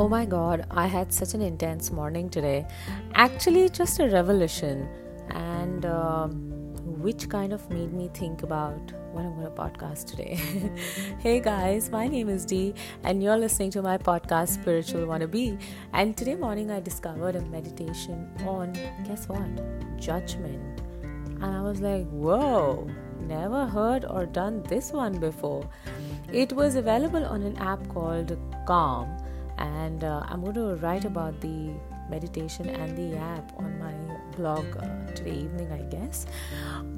Oh my god, I had such an intense morning today. Actually, just a revolution. And uh, which kind of made me think about what I'm going to podcast today. hey guys, my name is Dee, and you're listening to my podcast, Spiritual Wannabe. And today morning, I discovered a meditation on, guess what? Judgment. And I was like, whoa, never heard or done this one before. It was available on an app called Calm and uh, I'm going to write about the meditation and the app on my blog uh, today evening, I guess.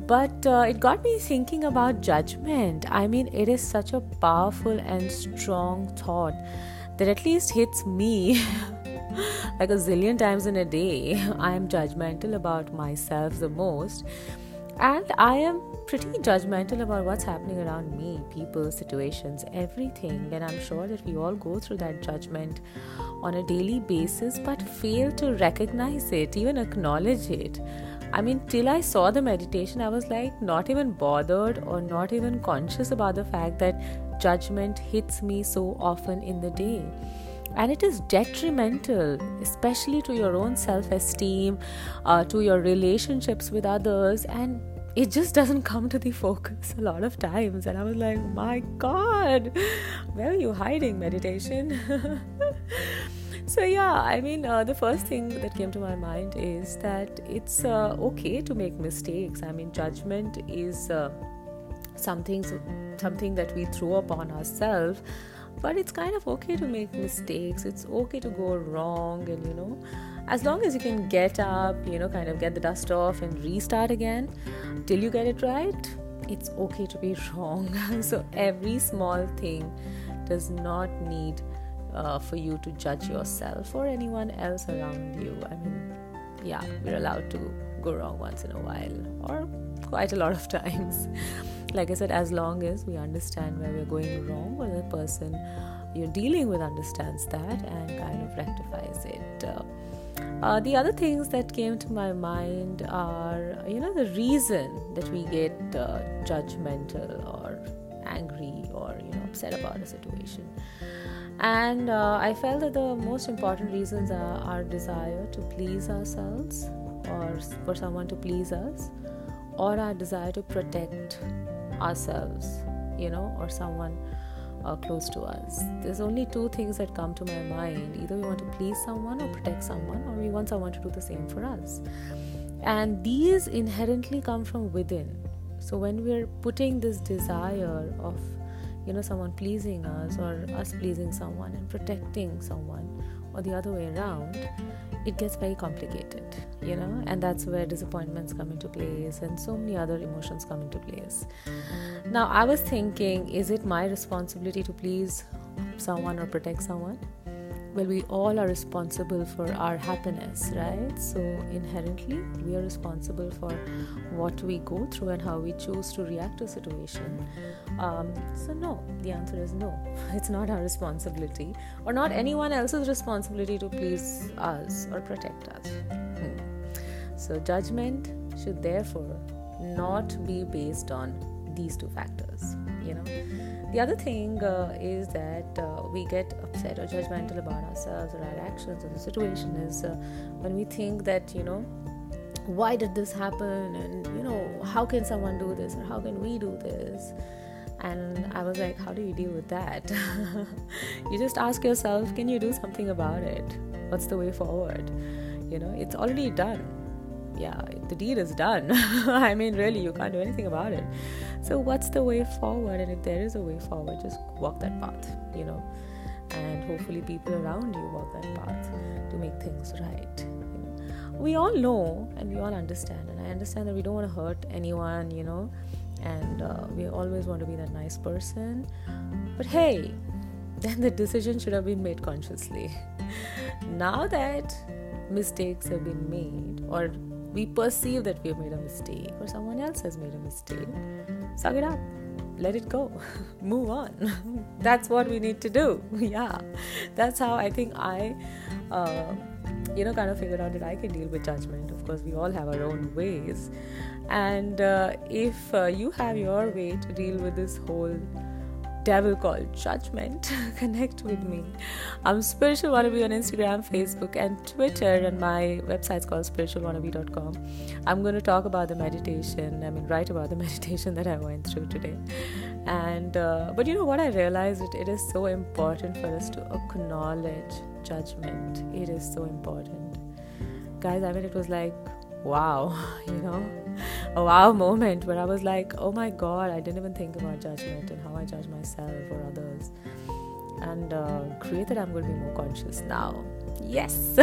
But uh, it got me thinking about judgment. I mean, it is such a powerful and strong thought that at least hits me like a zillion times in a day. I am judgmental about myself the most and I am pretty judgmental about what's happening around me, people, situations, everything. And I'm sure that we all go through that judgment on a daily basis, but fail to recognize it, even acknowledge it. I mean, till I saw the meditation, I was like not even bothered or not even conscious about the fact that judgment hits me so often in the day and it is detrimental especially to your own self-esteem uh, to your relationships with others and it just doesn't come to the focus a lot of times. And i was like my god where are you hiding meditation? So yeah i mean uh, the first thing that came to my mind is that it's uh, okay to make mistakes. I mean judgment is uh, something something that we throw upon ourselves but it's kind of okay to make mistakes. It's okay to go wrong and you know as long as you can get up you know kind of get the dust off and restart again till you get it right it's okay to be wrong so every small thing does not need uh, for you to judge yourself or anyone else around you i mean yeah we're allowed to go wrong once in a while or quite a lot of times like I said, as long as we understand where we're going wrong, or the person you're dealing with understands that and kind of rectifies it. Uh, uh, the other things that came to my mind are, you know, the reason that we get uh, judgmental or angry or, you know, upset about a situation. And uh, I felt that the most important reasons are our desire to please ourselves or for someone to please us or our desire to protect ourselves, you know, or someone uh, close to us. There's only two things that come to my mind either we want to please someone or protect someone, or we want someone to do the same for us. And these inherently come from within. So when we're putting this desire of, you know, someone pleasing us or us pleasing someone and protecting someone or the other way around, it gets very complicated, you know, and that's where disappointments come into place and so many other emotions come into place. Now, I was thinking, is it my responsibility to please someone or protect someone? Well we all are responsible for our happiness right? So inherently we are responsible for what we go through and how we choose to react to a situation. Um, so no the answer is no. It's not our responsibility or not anyone else's responsibility to please us or protect us. Hmm. so judgment should therefore not be based on these two factors you know. The other thing uh, is that uh, we get upset or judgmental about ourselves or our actions or the situation is uh, when we think that you know why did this happen and you know how can someone do this or how can we do this? And i was like how do you deal with that? You just ask yourself can you do something about it? What's the way forward? You know it's already done yeah, the deed is done. I mean, really, you can't do anything about it. So, what's the way forward? And if there is a way forward, just walk that path, you know, and hopefully, people around you walk that path to make things right. We all know and we all understand, and I understand that we don't want to hurt anyone, you know, and uh, we always want to be that nice person. But hey, then the decision should have been made consciously. now that mistakes have been made, or we perceive that we have made a mistake or someone else has made a mistake, suck it up. Let it go. Move on. that's what we need to do. yeah. That's how I think I, uh, you know, kind of figured out that I can deal with judgment. Of course, we all have our own ways. And uh, if uh, you have your way to deal with this whole devil called judgment, connect with me. I'm Spiritual Wannabe on Instagram, Facebook, and Twitter, and my website's called spiritualwannabe.com. I'm going to talk about the meditation, I mean, write about the meditation that I went through today. And, uh, but you know what? I realized it, it is so important for us to acknowledge judgment. It is so important. Guys, I mean, it was like, wow, you know, a wow moment where I was like, oh my god, I didn't even think about judgment and how I judge myself or others. And uh, created, I'm going to be more conscious now. Yes.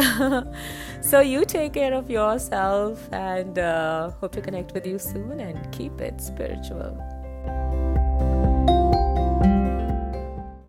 so you take care of yourself and uh, hope to connect with you soon and keep it spiritual.